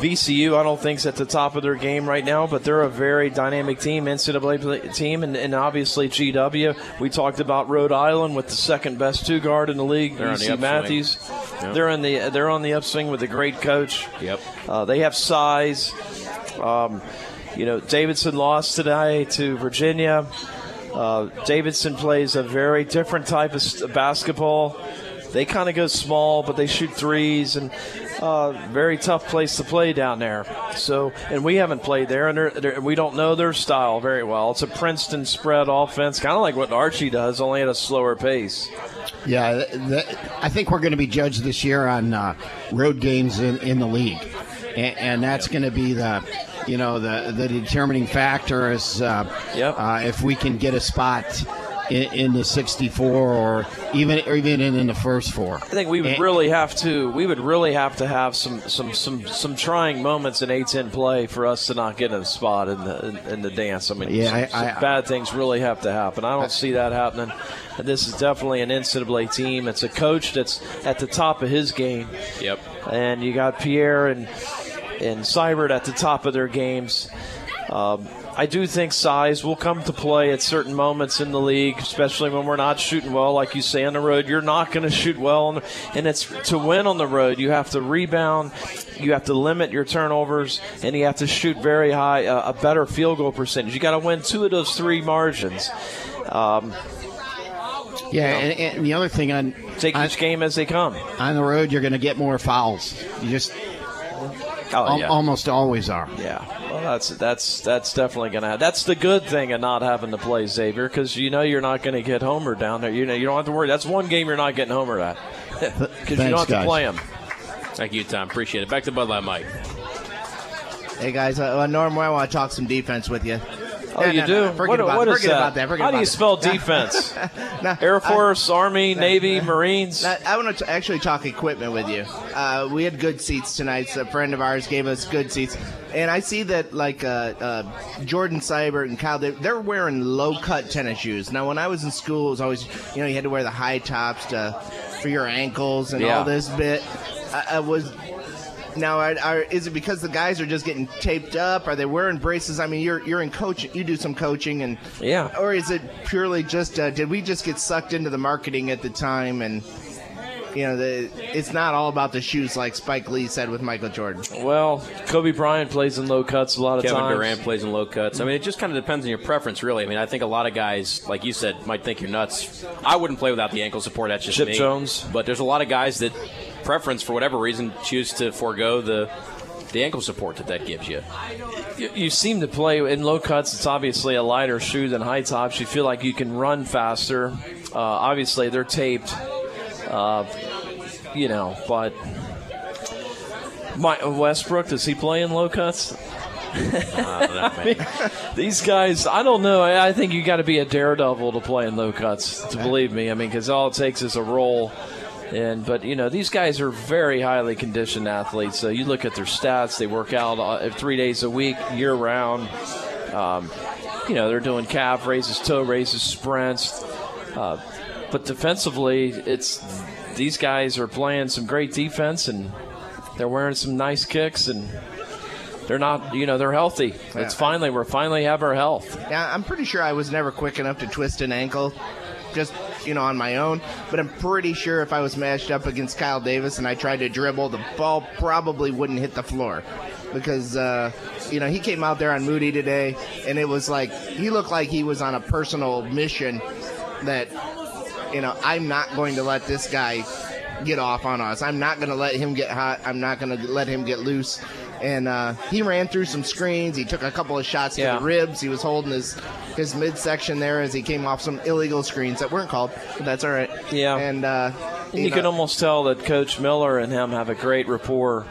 VCU, I don't think, is at the top of their game right now, but they're a very dynamic team, NCAA play- team, and, and obviously GW. We talked about Rhode Island with the second best two guard in the league, They're the Matthews. Yep. They're in the they're on the upswing with a great coach. Yep. Uh, they have size. Um, you know, Davidson lost today to Virginia. Uh, Davidson plays a very different type of basketball. They kind of go small, but they shoot threes, and uh, very tough place to play down there. So, and we haven't played there, and they're, they're, we don't know their style very well. It's a Princeton spread offense, kind of like what Archie does, only at a slower pace. Yeah, th- th- I think we're going to be judged this year on uh, road games in, in the league, and, and that's going to be the, you know, the the determining factor is uh, uh, if we can get a spot in, in the 64 or even or even in, in the first four. I think we would really have to. We would really have to have some some some some trying moments in A10 play for us to not get a spot in the in, in the dance. I mean, Yeah, some, I- some I- bad things really have to happen. I don't see that happening. This is definitely an NCAA team. It's a coach that's at the top of his game. Yep. And you got Pierre and and Sibert at the top of their games. Um, I do think size will come to play at certain moments in the league, especially when we're not shooting well. Like you say on the road, you're not going to shoot well, on and it's to win on the road. You have to rebound, you have to limit your turnovers, and you have to shoot very high, uh, a better field goal percentage. You got to win two of those three margins. Um, Yeah, and, and the other thing on take each game as they come. On the road, you're going to get more fouls. You just Oh, al- yeah. almost always are. Yeah, that's that's that's definitely going to. That's the good thing of not having to play Xavier because you know you're not going to get Homer down there. You know you don't have to worry. That's one game you're not getting Homer at because you don't have to play him. Thank you, Tom. Appreciate it. Back to Bud Light mic. Hey guys, uh, uh, Norm, I want to talk some defense with you. Oh, No, you no, do? no, forget What- about, what is forget that? about that. Forget How do you spell No. defense? Air I- Force, Army, Navy, Marines. I, I want to actually talk equipment with you. Uh, we had good seats tonight. So A friend of ours gave us good seats, and I see that like uh, uh, Jordan Sibert and Kyle, they, they're wearing low cut tennis shoes. Now, when I was in school, it was always you know you had to wear the high tops to for your ankles and Yeah. all this bit. I, I was. Now, are, are, is it because the guys are just getting taped up? Are they wearing braces? I mean, you're you're in coaching. You do some coaching, and yeah. Or is it purely just uh, did we just get sucked into the marketing at the time and you know the it's not all about the shoes like Spike Lee said with Michael Jordan. Well, Kobe Bryant plays in low cuts a lot of Kevin times. Durant plays in low cuts. I mean, it just kind of depends on your preference, really. I mean, I think a lot of guys, like you said, might think you're nuts. I wouldn't play without the ankle support. That's just Chip me. Jones. But there's a lot of guys that preference, for whatever reason, choose to forego the the ankle support that that gives you. You, you seem to play in low cuts. It's obviously a lighter shoe than high tops. You feel like you can run faster. Uh, obviously, they're taped. Uh, you know, but My, Westbrook, does he play in low cuts? I mean, these guys, I don't know. I I think you got to be a daredevil to play in low cuts. To believe me, I mean, because all it takes is a roll. And but you know these guys are very highly conditioned athletes. So you look at their stats; they work out uh, three days a week, year round. Um, you know they're doing calf raises, toe raises, sprints. Uh, but defensively, it's these guys are playing some great defense and they're wearing some nice kicks and they're not, you know, they're healthy. It's Yeah. finally we're finally have our health. Yeah, I'm pretty sure I was never quick enough to twist an ankle, just you know, on my own. But I'm pretty sure if I was matched up against Kyle Davis and I tried to dribble, the ball probably wouldn't hit the floor, because uh, you know he came out there on Moody today, and it was like he looked like he was on a personal mission that you know I'm not going to let this guy get off on us. I'm not going to let him get hot. I'm not going to let him get loose. And uh, he ran through some screens. He took a couple of shots Yeah. to the ribs. He was holding his his midsection there as he came off some illegal screens that weren't called, but that's all right. Yeah. And, uh, And you, can almost tell that Coach Miller and him have a great rapport.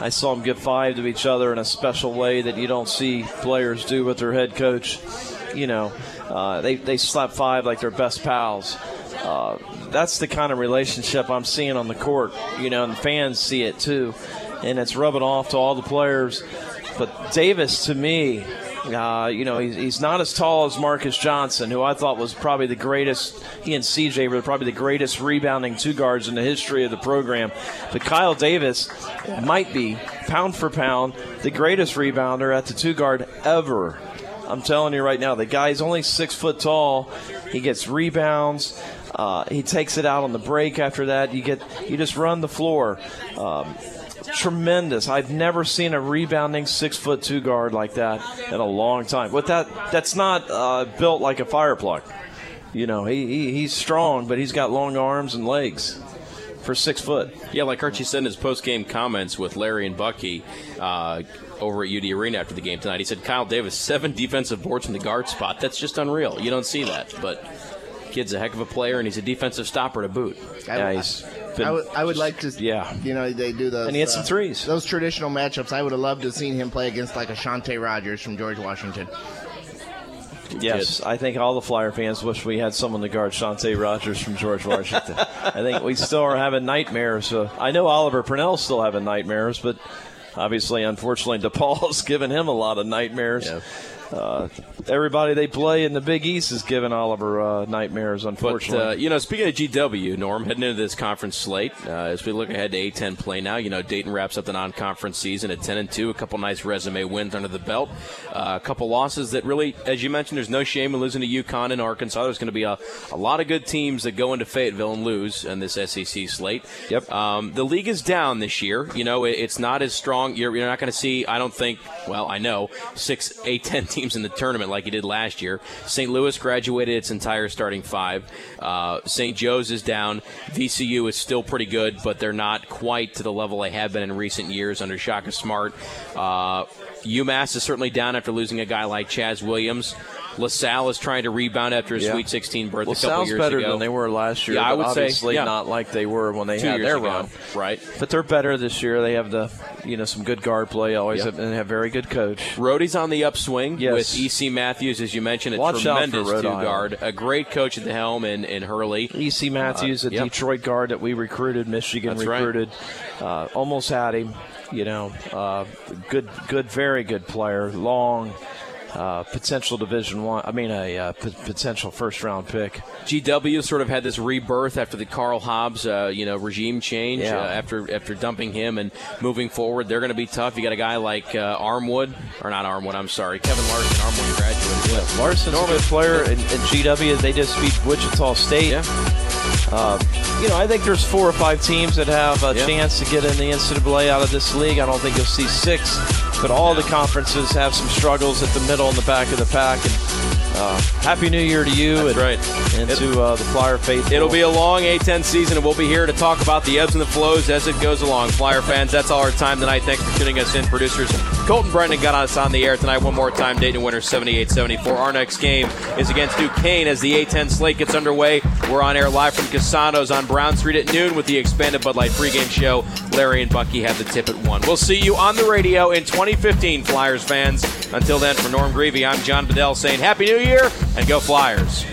I saw them give five to each other in a special way that you don't see players do with their head coach. You know, uh, they, they slap five like they're best pals. Uh, that's the kind of relationship I'm seeing on the court, you know, and fans see it too. And it's rubbing off to all the players. But Davis, to me, uh, you know, he's, he's not as tall as Marcus Johnson, who I thought was probably the greatest. He and CJ were probably the greatest rebounding two guards in the history of the program. But Kyle Davis might be, pound for pound, the greatest rebounder at the two guard ever. I'm telling you right now, the guy's only six foot tall. He gets rebounds. Uh, he takes it out on the break. After that, you get you just run the floor. Um, tremendous. I've never seen a rebounding six foot two guard like that in a long time. But that that's not uh, built like a fire plug. You know, he, he he's strong, but he's got long arms and legs for six foot. Yeah, like Archie said in his post game comments with Larry and Bucky uh, over at UD Arena after the game tonight, he said Kyle Davis, seven defensive boards from the guard spot. That's just unreal. You don't see that. But kid's a heck of a player, and he's a defensive stopper to boot. I, I would, I would like to. Yeah. You know, they do those. And he hit some uh, threes. Those traditional matchups. I would have loved to have seen him play against like a Shawnta Rogers from George Washington. Yes, I think all the Flyer fans wish we had someone to guard Shawnta Rogers from George Washington. I think we still are having nightmares. Uh, I know Oliver Purnell's still having nightmares, but obviously, unfortunately, DePaul's given him a lot of nightmares. Uh, everybody they play in the Big East is giving Oliver uh, nightmares, But, unfortunately. uh, you know, speaking of GW, Norm, heading into this conference slate, uh, as we look ahead to A10 play now, you know, Dayton wraps up the non conference season at 10 and 2, a couple nice resume wins under the belt, uh, a couple losses that really, as you mentioned, there's no shame in losing to UConn and Arkansas. There's going to be a, a lot of good teams that go into Fayetteville and lose in this SEC slate. Yep. Um, the league is down this year. You know, it, it's not as strong. You're, you're not going to see, I don't think, well, I know, six A10 teams in the tournament like you did last year. St. Louis graduated its entire starting five. Uh, St. Joe's is down. VCU is still pretty good, but they're not quite to the level they have been in recent years under Shaka Smart. Uh, UMass is certainly down after losing a guy like Chaz Williams. LaSalle is trying to rebound after a Yeah. Sweet 16 berth a couple LaSalle's years better ago. than they were last year. Yeah, I would obviously say yeah. not like they were when they Two had their ago, run. right? But they're better this year. They have the you know some good guard play always, Yep. have, and they have very good coach. Rhodey's on the upswing Yes. with E.C. Matthews, as you mentioned, a Watch out for tremendous two guard, a great coach at the helm in, in Hurley. E.C. Matthews, Uh, a yep. Detroit guard that we recruited, Michigan That's right. recruited, uh, almost had him. You know, uh, good, good, very good player. Long, uh, potential Division One. I mean, a uh, p- potential first round pick. GW sort of had this rebirth after the Karl Hobbs, uh, you know, regime change. Yeah. Uh, after after dumping him and moving forward, they're going to be tough. You got a guy like uh, Armwood, or not Armwood. I'm sorry, Kevin Larsen, Armwood graduate. Yeah, Larsen's a good player, and, and GW they just beat Wichita State. Uh, you know, I think there's four or five teams that have a Yeah. chance to get in the NCAA out of this league. I don't think you'll see six, but all the conferences have some struggles at the middle and the back of the pack. And uh, Happy New Year to you That's and, right. and to uh, the Flyer faithful. It'll be a long A10 season, and we'll be here to talk about the ebbs and the flows as it goes along. Flyer fans, that's all our time tonight. Thanks for tuning us in. Producers Colton Brendan got us on the air tonight one more time. Dayton winner 78-74. Our next game is against Duquesne as the A10 slate gets underway. We're on air live from Cassano's on Brown Street at noon with the expanded Bud Light pregame show. Larry and Bucky have the tip at one. We'll see you on the radio in 2015, Flyers fans. Until then, for Norm Grevey, I'm John Bedell saying Happy New Year and go Flyers.